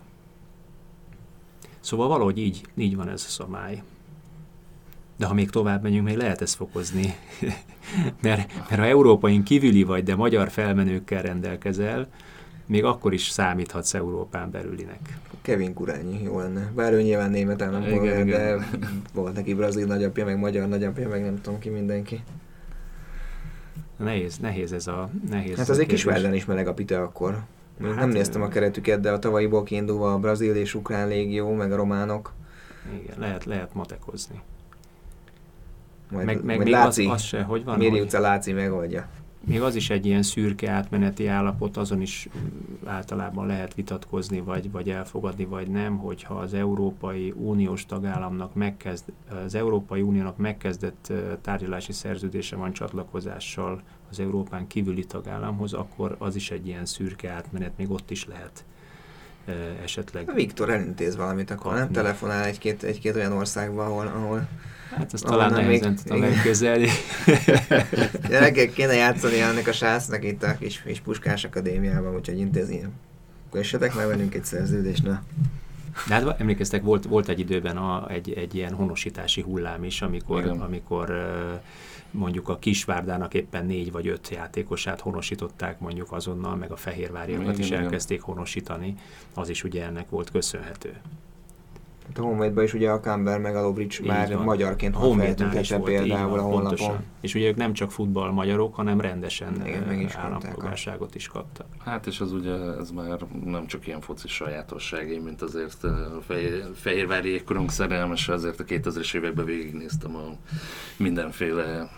Szóval valahogy így, így van ez a szabály. De ha még tovább megyünk, még lehet ezt fokozni. mert, mert ha európain kívüli vagy, de magyar felmenőkkel rendelkezel, még akkor is számíthatsz Európán belülinek. Kevin Kurányi jó lenne. Bár ő nyilván német állampolgár, de volt neki brazil nagyapja, meg magyar nagyapja, meg nem tudom ki mindenki. Nehéz, nehéz ez a nehéz Hát az egy kis is meleg a pite akkor. Hát, nem néztem a keretüket, de a tavalyiból kiindulva a brazil és ukrán légió, meg a románok. Igen, lehet, lehet matekozni. Majd, meg, meg még Láci, az, az se, hogy van, Méri utca Láci megoldja. még az is egy ilyen szürke átmeneti állapot, azon is általában lehet vitatkozni, vagy, vagy elfogadni, vagy nem, hogyha az Európai Uniós tagállamnak megkezd, az Európai Uniónak megkezdett tárgyalási szerződése van csatlakozással az Európán kívüli tagállamhoz, akkor az is egy ilyen szürke átmenet, még ott is lehet ö, esetleg. Viktor elintéz valamit, akkor nem Kapni. telefonál egy-két, egy-két olyan országba, ahol, ahol Hát Ahol talán nem nehezen még- tudom elképzelni. gyerekek kéne játszani ennek a sásznak itt a kis, kis Puskás Akadémiában, úgyhogy intézni. Kössetek meg velünk egy szerződést, na. De hát emlékeztek, volt, volt egy időben a, egy, egy ilyen honosítási hullám is, amikor, Igen. amikor ö, mondjuk a Kisvárdának éppen négy vagy öt játékosát honosították mondjuk azonnal, meg a Fehérváriakat Igen, is igen. elkezdték honosítani. Az is ugye ennek volt köszönhető. A honvédban is ugye a Camber meg a Lobrics már van. magyarként így például van, a honlapon. pontosan. És ugye ők nem csak futball magyarok, hanem rendesen Igen, ö, meg is állampolgárságot is kaptak. Hát és az ugye, ez már nem csak ilyen foci sajátosságai, mint azért a Fehér, Fehérvári jégkorong szerelmese, azért a 2000-es években végignéztem a mindenféle,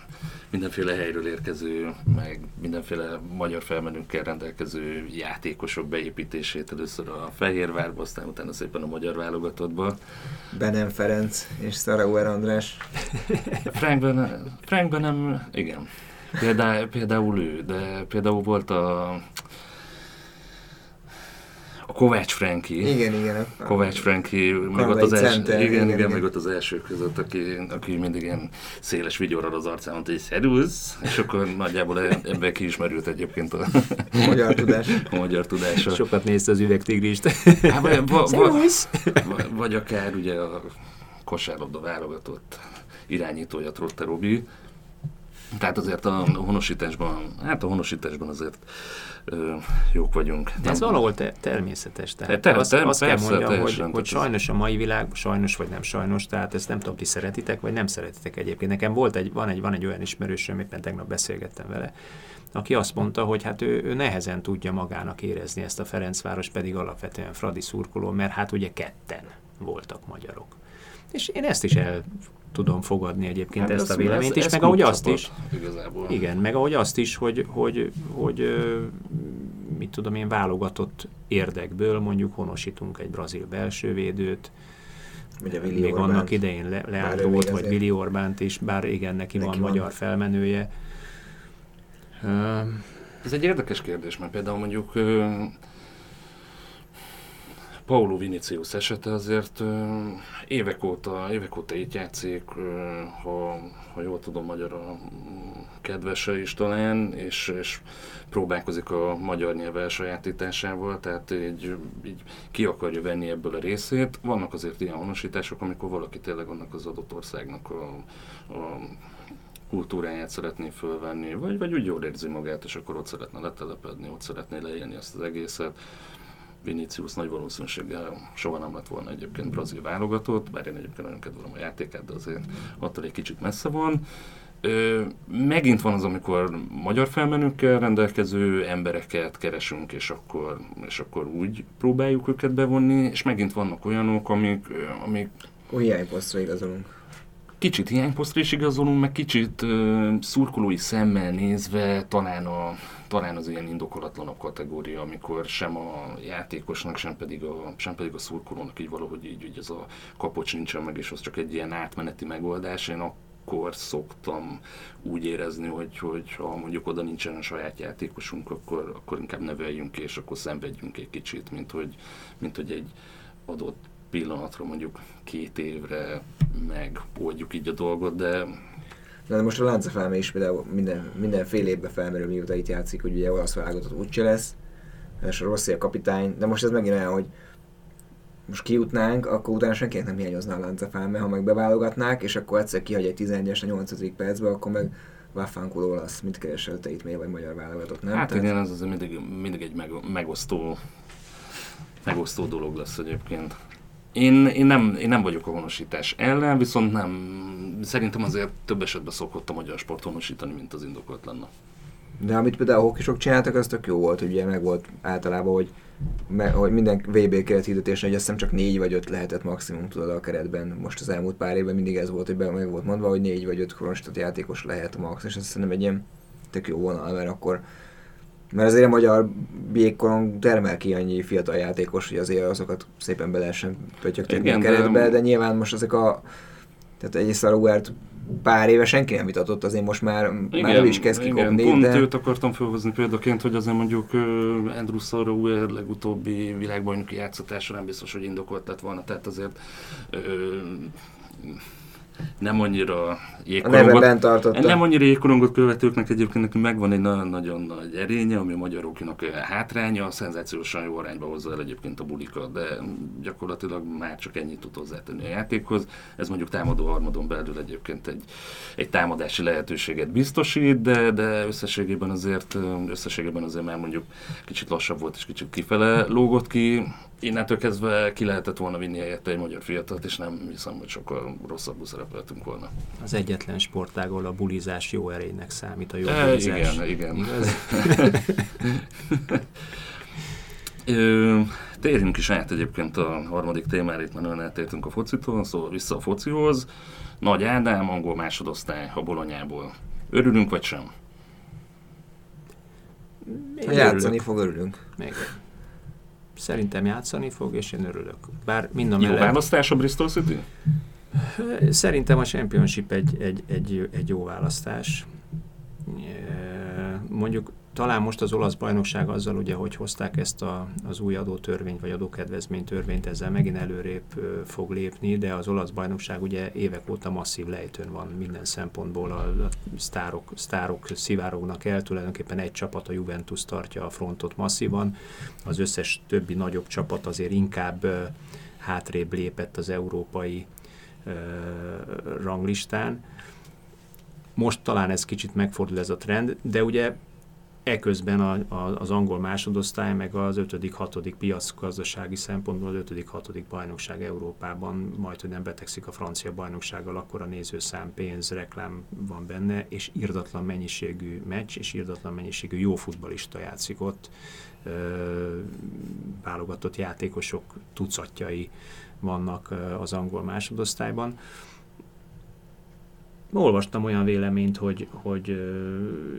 mindenféle helyről érkező, meg mindenféle magyar felmenőkkel rendelkező játékosok beépítését először a Fehérvárba, aztán utána szépen a magyar válogatottba. Benem Ferenc és Szarauer András. Frankben, Frankben nem, igen. Például, például ő, de például volt a a Kovács Franki. Igen, igen. a- Kovács Franki, meg Kanadai ott az első, center, igen, igen, igen, igen. meg ott az első között, aki, aki mindig ilyen széles vigyorral az arcán mondta, hogy szervusz, és akkor nagyjából ebben kiismerült egyébként a, Magyar tudás. a magyar tudása. Sokat nézte az üvegtigrist. Hát, vagy, va, va, vagy, vagy akár ugye a kosárlabda válogatott irányítója Trotte Robi. Tehát azért a honosításban, hát a honosításban azért ö, jók vagyunk. De ez Nem- valahol te- természetes. Tehát azt, ter- azt kell persze, mondjam, hogy, hogy ez- sajnos a mai világ, sajnos vagy nem sajnos, tehát ezt nem tudom, ti szeretitek, vagy nem szeretitek egyébként. Nekem volt egy, van egy, van egy olyan ismerősöm, éppen tegnap beszélgettem vele, aki azt mondta, hogy hát ő, ő nehezen tudja magának érezni ezt a Ferencváros, pedig alapvetően Fradi szurkoló, mert hát ugye ketten voltak magyarok. És én ezt is el tudom fogadni egyébként, Hát ezt a véleményt ez- is, ez meg ahogy azt is, Igazából. igen, meg ahogy azt is, hogy, hogy, hogy ö, mit tudom én, válogatott érdekből mondjuk honosítunk egy brazil belsővédőt, a Willi még Orbánt. annak idején Le- Leandro volt, vagy Willi Orbánt is, bár igen, neki, Neki van, van. magyar felmenője. Ez egy érdekes kérdés, mert például mondjuk Paulo Vinicius esete azért ö, évek óta, évek óta itt játszik, ö, ha, ha jól tudom, magyar a kedvese is talán, és, és próbálkozik a magyar nyelv elsajátításával, tehát így, így ki akarja venni ebből a részét. Vannak azért ilyen honosítások, amikor valaki tényleg annak az adott országnak a, a kultúráját szeretné fölvenni, vagy, vagy úgy jól érzi magát, és akkor ott szeretne letelepedni, ott szeretné leélni ezt az egészet. Vinicius nagy valószínűséggel soha nem lett volna egyébként brazil válogatott, bár én egyébként nagyon kedvelem a játékát, de azért attól egy kicsit messze van. Ö, megint van az, amikor magyar felmenőkkel rendelkező embereket keresünk, és akkor, és akkor úgy próbáljuk őket bevonni, és megint vannak olyanok, amik, amik Új hiányposztra igazolunk. Kicsit hiányposztra is igazolunk, meg kicsit ö, szurkolói szemmel nézve talán, a, talán az ilyen indokolatlanabb kategória, amikor sem a játékosnak, sem pedig a, sem pedig a szurkolónak így valahogy így, így ez a kapocs nincsen meg, és az csak egy ilyen átmeneti megoldás. Én akkor szoktam úgy érezni, hogy, hogy ha mondjuk oda nincsen a saját játékosunk, akkor, akkor inkább neveljünk és akkor szenvedjünk egy kicsit, mint hogy, mint hogy egy adott pillanatra, mondjuk két évre megoldjuk így a dolgot, de de most a Láncafelme is például minden, minden fél évben felmerül, mióta itt játszik, hogy ugye olasz válogatott úgyse lesz, és a Rossi a kapitány, de most ez megint olyan, hogy most kijutnánk, akkor utána senkinek nem hiányozna a Láncafelme, ha meg beválogatnák, és akkor egyszer kihagy egy 11-es a 8. percbe, akkor meg Vaffankulo olasz, mit keresel te itt még, vagy magyar válogatott, nem? hát Tehát- igen, ez azért mindig, mindig egy meg, megosztó, megosztó dolog lesz egyébként. Én, én, nem, én nem vagyok a honosítás ellen, viszont nem, szerintem azért több esetben szokott a magyar sport honosítani, mint az indokolt lenne. De amit például a hokisok csináltak, az tök jó volt, hogy ugye meg volt általában, hogy hogy minden VB keret hirdetésen, hogy azt hiszem csak négy vagy öt lehetett maximum tudod a keretben. Most az elmúlt pár évben mindig ez volt, hogy be, meg volt mondva, hogy négy vagy öt kronostat játékos lehet max, és azt szerintem egy ilyen tök jó vonal, mert akkor mert azért a magyar jégkorong termel ki annyi fiatal játékos, hogy azért azokat szépen be lehessen pötyögtetni a keretbe, de, nyilván most ezek a tehát egy Szaruert pár éve senki nem vitatott, azért most már, igen, már el is kezd kikopni. Igen, pont de... őt akartam felhozni példaként, hogy azért mondjuk Andrew Szaruer legutóbbi világbajnoki játszatása nem biztos, hogy indokolt lett volna, tehát azért uh, nem annyira jégkorongot, nem annyira jégkorongot követőknek egyébként nekünk megvan egy nagyon, nagyon nagy erénye, ami a magyaroknak hátránya, szenzációsan jó arányba hozza el egyébként a bulikat, de gyakorlatilag már csak ennyit tud hozzátenni a játékhoz. Ez mondjuk támadó harmadon belül egyébként egy, egy támadási lehetőséget biztosít, de, de összességében azért, összességében azért már mondjuk kicsit lassabb volt és kicsit kifele lógott ki innentől kezdve ki lehetett volna vinni helyette egy magyar fiatalt, és nem hiszem, hogy sokkal rosszabbul szerepeltünk volna. Az egyetlen sportág, ahol a bulizás jó erénynek számít, a jó e, bulizás. Igen, igen. Igaz? Ö, térjünk is át egyébként a harmadik témára, itt már nagyon eltértünk a focitól, szóval vissza a focihoz. Nagy Ádám, angol másodosztály a Bolonyából. Örülünk vagy sem? Még Játszani örülök. fog, örülünk. Még Szerintem játszani fog, és én örülök. Bár mind a mellett... Jó választás a Bristol City? Szerintem a Championship egy, egy, egy, egy jó választás. Mondjuk talán most az olasz bajnokság azzal, ugye, hogy hozták ezt a, az új adótörvényt, vagy adókedvezménytörvényt, ezzel megint előrébb fog lépni, de az olasz bajnokság ugye évek óta masszív lejtőn van minden szempontból, a, a sztárok, sztárok szivárognak el, tulajdonképpen egy csapat, a Juventus tartja a frontot masszívan, az összes többi nagyobb csapat azért inkább hátrébb lépett az európai ranglistán. Most talán ez kicsit megfordul ez a trend, de ugye Eközben a, a, az angol másodosztály, meg az 5.-6. piac gazdasági szempontból az 5.-6. bajnokság Európában majd, hogy nem betegszik a francia bajnoksággal, akkor a nézőszám, pénz, reklám van benne, és irdatlan mennyiségű meccs, és irdatlan mennyiségű jó futbalista játszik ott. Ö, válogatott játékosok tucatjai vannak az angol másodosztályban olvastam olyan véleményt, hogy, hogy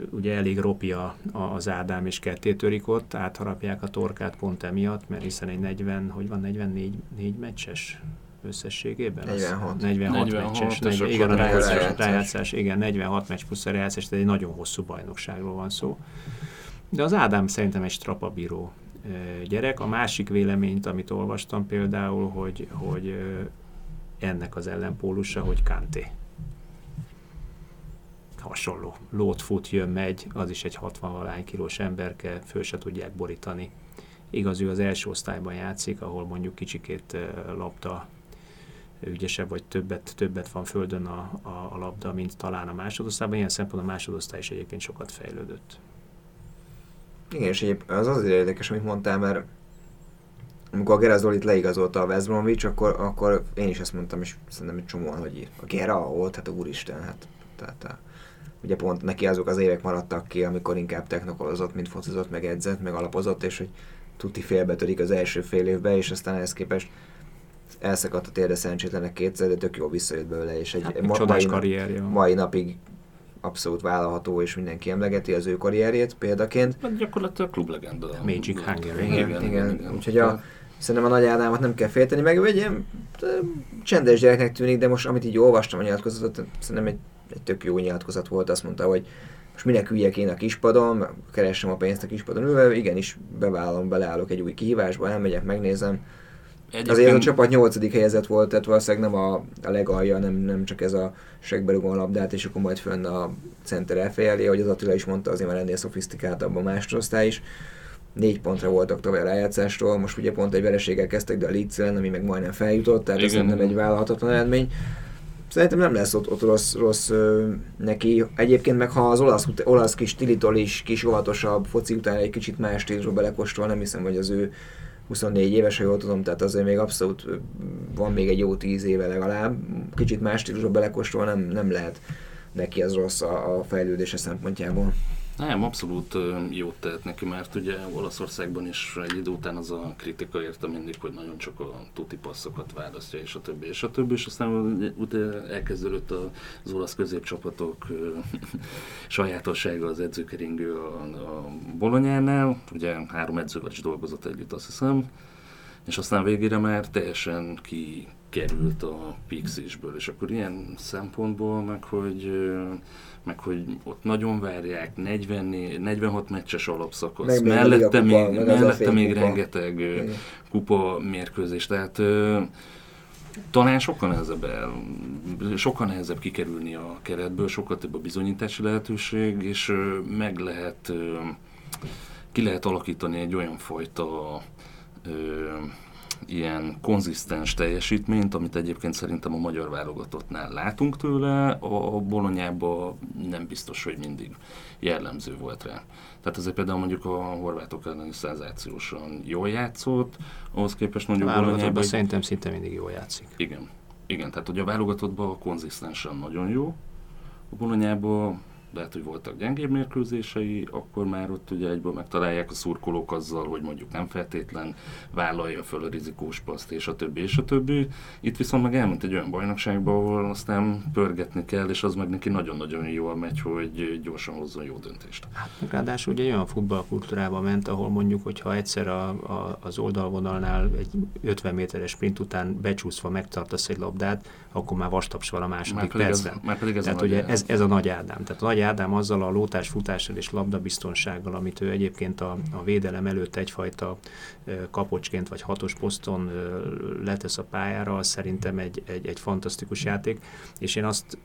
ugye elég ropja az Ádám és ketté ott, átharapják a torkát pont emiatt, mert hiszen egy 40, hogy van 44 négy meccses összességében? 46. 46, 46 meccses. 40, igen, a rájátszás, rájátszás, igen, 46 meccs plusz a rájátszás, tehát egy nagyon hosszú bajnokságról van szó. De az Ádám szerintem egy strapabíró gyerek. A másik véleményt, amit olvastam például, hogy, hogy ennek az ellenpólusa, hogy Kanté hasonló. Lót fut, jön, megy, az is egy 60 valány kilós emberke, föl se tudják borítani. Igaz, ő az első osztályban játszik, ahol mondjuk kicsikét labda ügyesebb, vagy többet, többet van földön a, a, a labda, mint talán a másodosztályban. Ilyen szempontból a másodosztály is egyébként sokat fejlődött. Igen, és egyéb, az azért érdekes, amit mondtál, mert amikor a Gerazolit leigazolta a West Bromwich, akkor, akkor én is ezt mondtam, és szerintem egy csomóan, hogy a Gera volt, hát úristen, hát tehát a, ugye pont neki azok az évek maradtak ki, amikor inkább technokolozott, mint focizott, meg edzett, meg alapozott, és hogy tuti félbetörik az első fél évbe, és aztán ehhez képest elszakadt a térde szerencsétlenek kétszer, de tök jó visszajött belőle, és egy hát, ma, mai, karrierje. mai napig abszolút vállalható, és mindenki emlegeti az ő karrierjét példaként. Hát gyakorlatilag klublegenda. Magic Hungary. Igen, igen, igen, igen. Úgyhogy a, szerintem a nagy Ádámot nem kell félteni, meg egy ilyen csendes gyereknek tűnik, de most amit így olvastam a nyilatkozatot, szerintem egy egy tök jó nyilatkozat volt, azt mondta, hogy most minek üljek én a kispadon, keresem a pénzt a kispadon ülve, igenis bevállalom, beleállok egy új kihívásba, elmegyek, megnézem. Egyébként... Azért a csapat nyolcadik helyezett volt, tehát valószínűleg nem a, a legalja, nem, nem csak ez a segberugó labdát, és akkor majd fönn a center elfejeli, ahogy az Attila is mondta, azért már ennél szofisztikáltabb a másodosztály is. Négy pontra voltak tavaly a rájátszástól, most ugye pont egy vereséggel kezdtek, de a Leeds ami meg majdnem feljutott, tehát Igen. ez nem egy vállalhatatlan eredmény Szerintem nem lesz ott, ott rossz, rossz ö, neki. Egyébként meg ha az olasz, olasz kis stilitól is kis óvatosabb foci után egy kicsit más stílusba belekostol, nem hiszem, hogy az ő 24 éves, ha jól tudom, tehát azért még abszolút van még egy jó 10 éve legalább. Kicsit más stílusba belekostol, nem, nem lehet neki az rossz a, a fejlődése szempontjából. Nem, abszolút jót tehet neki, mert ugye Olaszországban is egy idő után az a kritika érte mindig, hogy nagyon csak a tuti passzokat választja, és a többi, és a többi, és aztán ugye elkezdődött az olasz középcsapatok sajátossága az edzőkeringő a, a Bolonyánál, ugye három edzővel is dolgozott együtt, azt hiszem, és aztán végére már teljesen kikerült a Pixisből, és akkor ilyen szempontból, meg hogy meg hogy ott nagyon várják, 40, 46 meccses alapszakasz, meg mellette kupa, még, mellette még kupa. rengeteg Igen. kupa mérkőzés, tehát talán sokkal nehezebb, sokkal nehezebb kikerülni a keretből, sokkal több a bizonyítási lehetőség, és meg lehet, ki lehet alakítani egy olyan fajta ilyen konzisztens teljesítményt, amit egyébként szerintem a magyar válogatottnál látunk tőle, a bolonyában nem biztos, hogy mindig jellemző volt rá. Tehát ezért például mondjuk a horvátok ellen szenzációsan jól játszott, ahhoz képest mondjuk a bolonyában... szerintem szinte mindig jól játszik. Igen. Igen, tehát hogy a válogatottban konzisztensen nagyon jó, a bolonyában lehet, hogy voltak gyengébb mérkőzései, akkor már ott ugye egyből megtalálják a szurkolók azzal, hogy mondjuk nem feltétlen vállalja föl a rizikós paszt, és a többi, és a többi. Itt viszont meg elment egy olyan bajnokságba, ahol aztán pörgetni kell, és az meg neki nagyon-nagyon jól megy, hogy gyorsan hozzon jó döntést. Hát, ráadásul ugye olyan futballkultúrába ment, ahol mondjuk, hogyha egyszer a, a, az oldalvonalnál egy 50 méteres sprint után becsúszva megtartasz egy labdát, akkor már vastaps van a második már percben. Ez, már pedig ez Tehát ugye ez, ez a nagy Ádám. Tehát a nagy Ádám azzal a lótás futással és labdabiztonsággal, amit ő egyébként a, a védelem előtt egyfajta kapocsként vagy hatos poszton letesz a pályára, az szerintem egy, egy, egy fantasztikus játék, és én azt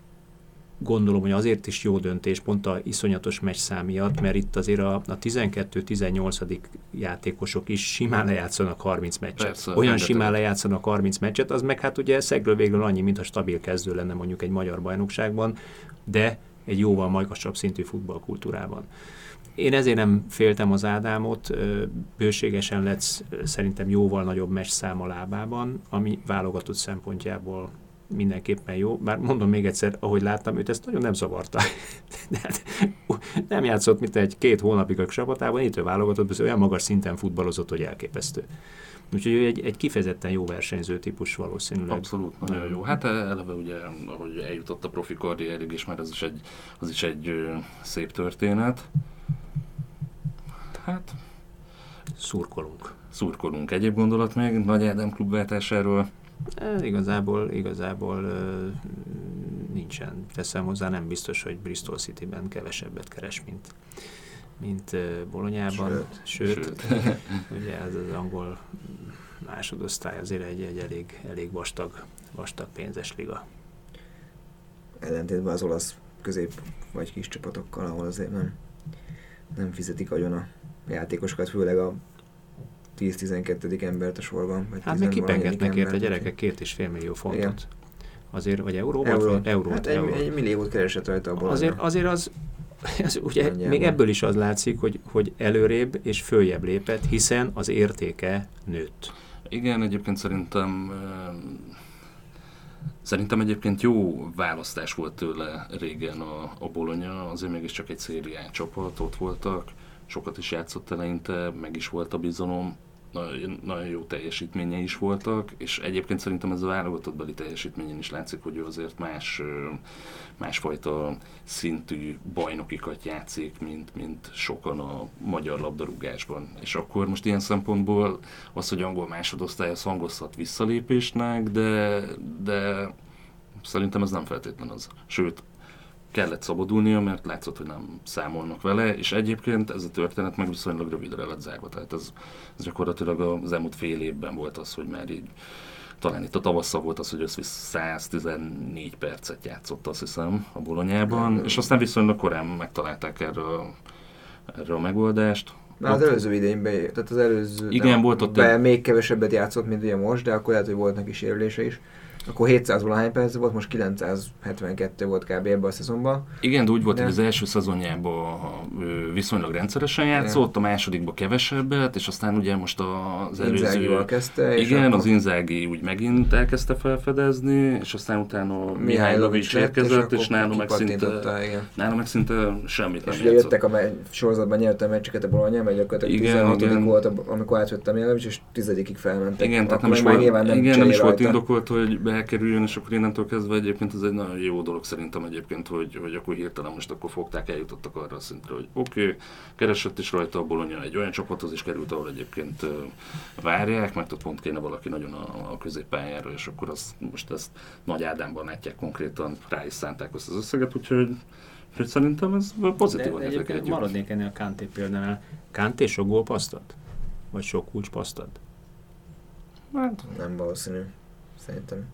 gondolom, hogy azért is jó döntés, pont a iszonyatos meccs szám miatt, mert itt azért a, a 12-18. játékosok is simán lejátszanak 30 meccset. Persze, Olyan rengeteg. simán lejátszanak 30 meccset, az meg hát ugye szegről végül annyi, mint a stabil kezdő lenne mondjuk egy magyar bajnokságban, de egy jóval magasabb szintű futballkultúrában. Én ezért nem féltem az Ádámot, bőségesen lett szerintem jóval nagyobb meccs szám lábában, ami válogatott szempontjából mindenképpen jó, bár mondom még egyszer, ahogy láttam őt, ezt nagyon nem zavarta. hát, nem játszott, mint egy két hónapig a csapatában, itt ő válogatott, ez olyan magas szinten futballozott, hogy elképesztő. Úgyhogy ő egy, egy kifejezetten jó versenyző típus valószínűleg. Abszolút, nagyon jó. Hát eleve ugye, ahogy eljutott a profi karrierig, és már ez is egy, az is egy szép történet. Hát... Szurkolunk. Szurkolunk. Egyéb gondolat még Nagy Ádám klubváltásáról? E, igazából, igazából nincsen. Teszem hozzá, nem biztos, hogy Bristol City-ben kevesebbet keres, mint, mint Bolonyában. Sőt, Sőt, Sőt. ugye ez az angol másodosztály azért egy, egy elég, elég vastag, vastag pénzes liga. Ellentétben az olasz közép vagy kis csapatokkal, ahol azért nem, nem fizetik agyon a játékosokat, főleg a 10-12. embert a sorban. Vagy hát még kipengetnek érte gyerekek két és fél millió fontot. Igen. Azért, vagy eurót? Euró. Vagy eurót, hát euró. Egy, egy milliót keresett rajta abból. Azért, azért az, az ugye Annyiában. még ebből is az látszik, hogy, hogy előrébb és följebb lépett, hiszen az értéke nőtt. Igen, egyébként szerintem Szerintem egyébként jó választás volt tőle régen a, a Bologna, azért mégiscsak egy szérián csapat, ott voltak, sokat is játszott eleinte, meg is volt a bizalom, nagyon, nagyon jó teljesítménye is voltak, és egyébként szerintem ez a válogatottbeli teljesítményen is látszik, hogy ő azért más, másfajta szintű bajnokikat játszik, mint, mint sokan a magyar labdarúgásban. És akkor most ilyen szempontból az, hogy angol másodosztály, az hangozhat visszalépésnek, de, de szerintem ez nem feltétlen az. Sőt, kellett szabadulnia, mert látszott, hogy nem számolnak vele, és egyébként ez a történet meg viszonylag rövidre lett zárva. Tehát ez, ez gyakorlatilag az elmúlt fél évben volt az, hogy már így talán itt a tavasszal volt az, hogy össze 114 percet játszott, azt hiszem, a bolonyában, és aztán viszonylag korán megtalálták erre, erre a megoldást. Na, az előző idényben, tehát az előző... Igen, volt ott... Be, még kevesebbet játszott, mint ugye most, de akkor lehet, hogy volt neki sérülése is. Akkor 700 valahány perc volt, most 972 volt kb. ebben a szezonban. Igen, de úgy volt, de... hogy az első szezonjában viszonylag rendszeresen játszott, a másodikban kevesebbet, és aztán ugye most az előző... kezdte. Igen, akkor... az Inzági úgy megint elkezdte felfedezni, és aztán utána Mihálylovics érkezett, és, és nálam meg szinte, nálam meg szinte semmit nem és játszott. jöttek a sorozatban nyerte a meccseket a Bologna, mert gyakorlatilag 16 igen. volt, amikor átvette a Mihálylovics, és tizedikig felmentek. Igen, tehát nem is, volt, igen, nem is volt indokolt, hogy bekerüljön, és akkor innentől kezdve egyébként ez egy nagyon jó dolog szerintem egyébként, hogy, hogy akkor hirtelen most akkor fogták, eljutottak arra a szintre, hogy oké, okay, keresett is rajta a Bologna egy olyan csapathoz is került, ahol egyébként várják, mert ott pont kéne valaki nagyon a, a középpályára, és akkor azt, most ezt Nagy Ádámban látják konkrétan, rá is szánták azt az összeget, úgyhogy Úgyhogy szerintem ez pozitív. De, de egyébként maradnék ennél a Kanté példánál. Kanté sok gólpasztat? Vagy sok kulcspasztat? Hát, nem valószínű. Szerintem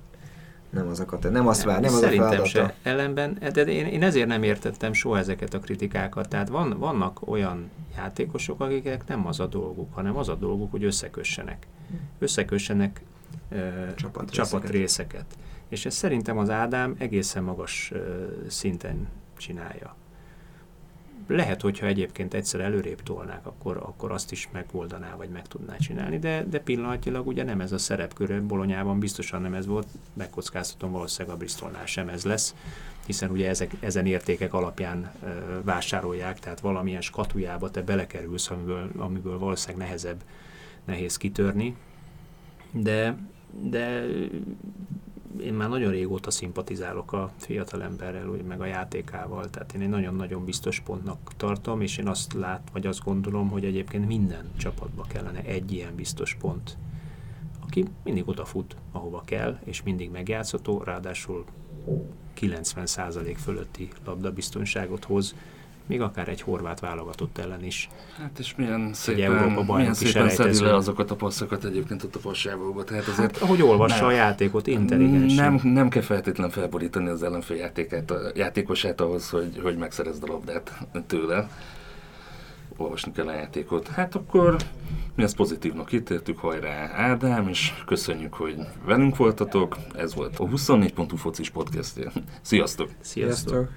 nem az a nem azt vár, nem az Szerintem a se. Ellenben, de én, én ezért nem értettem soha ezeket a kritikákat. Tehát van, vannak olyan játékosok, akiknek nem az a dolguk, hanem az a dolguk, hogy összekössenek. Összekössenek uh, csapatrészeket. csapatrészeket. És ez szerintem az Ádám egészen magas uh, szinten csinálja. Lehet, hogyha egyébként egyszer előrébb tolnák, akkor, akkor azt is megoldaná, vagy meg tudná csinálni, de, de pillanatilag ugye nem ez a szerepkör, Bolonyában biztosan nem ez volt, megkockáztatom valószínűleg a Bristolnál sem ez lesz, hiszen ugye ezek, ezen értékek alapján e, vásárolják, tehát valamilyen skatujába te belekerülsz, amiből, amiből valószínűleg nehezebb, nehéz kitörni, de, de én már nagyon régóta szimpatizálok a fiatalemberrel, meg a játékával, tehát én egy nagyon-nagyon biztos pontnak tartom, és én azt lát, vagy azt gondolom, hogy egyébként minden csapatba kellene egy ilyen biztos pont, aki mindig odafut, ahova kell, és mindig megjátszható, ráadásul 90% fölötti labdabiztonságot hoz, még akár egy horvát válogatott ellen is. Hát és milyen szépen, milyen szépen szedi le azokat a passzokat egyébként ott a passávokba. Tehát azért hát, ahogy olvassa nem, a játékot, intelligens. Nem, nem kell feltétlen felborítani az ellenfél játékát, a játékosát ahhoz, hogy, hogy megszerezd a labdát tőle. Olvasni kell a játékot. Hát akkor mi ezt pozitívnak ítéltük, hajrá Ádám, és köszönjük, hogy velünk voltatok. Ez volt a 24.hu focis podcastja. Sziasztok! Sziasztok! Sziasztok.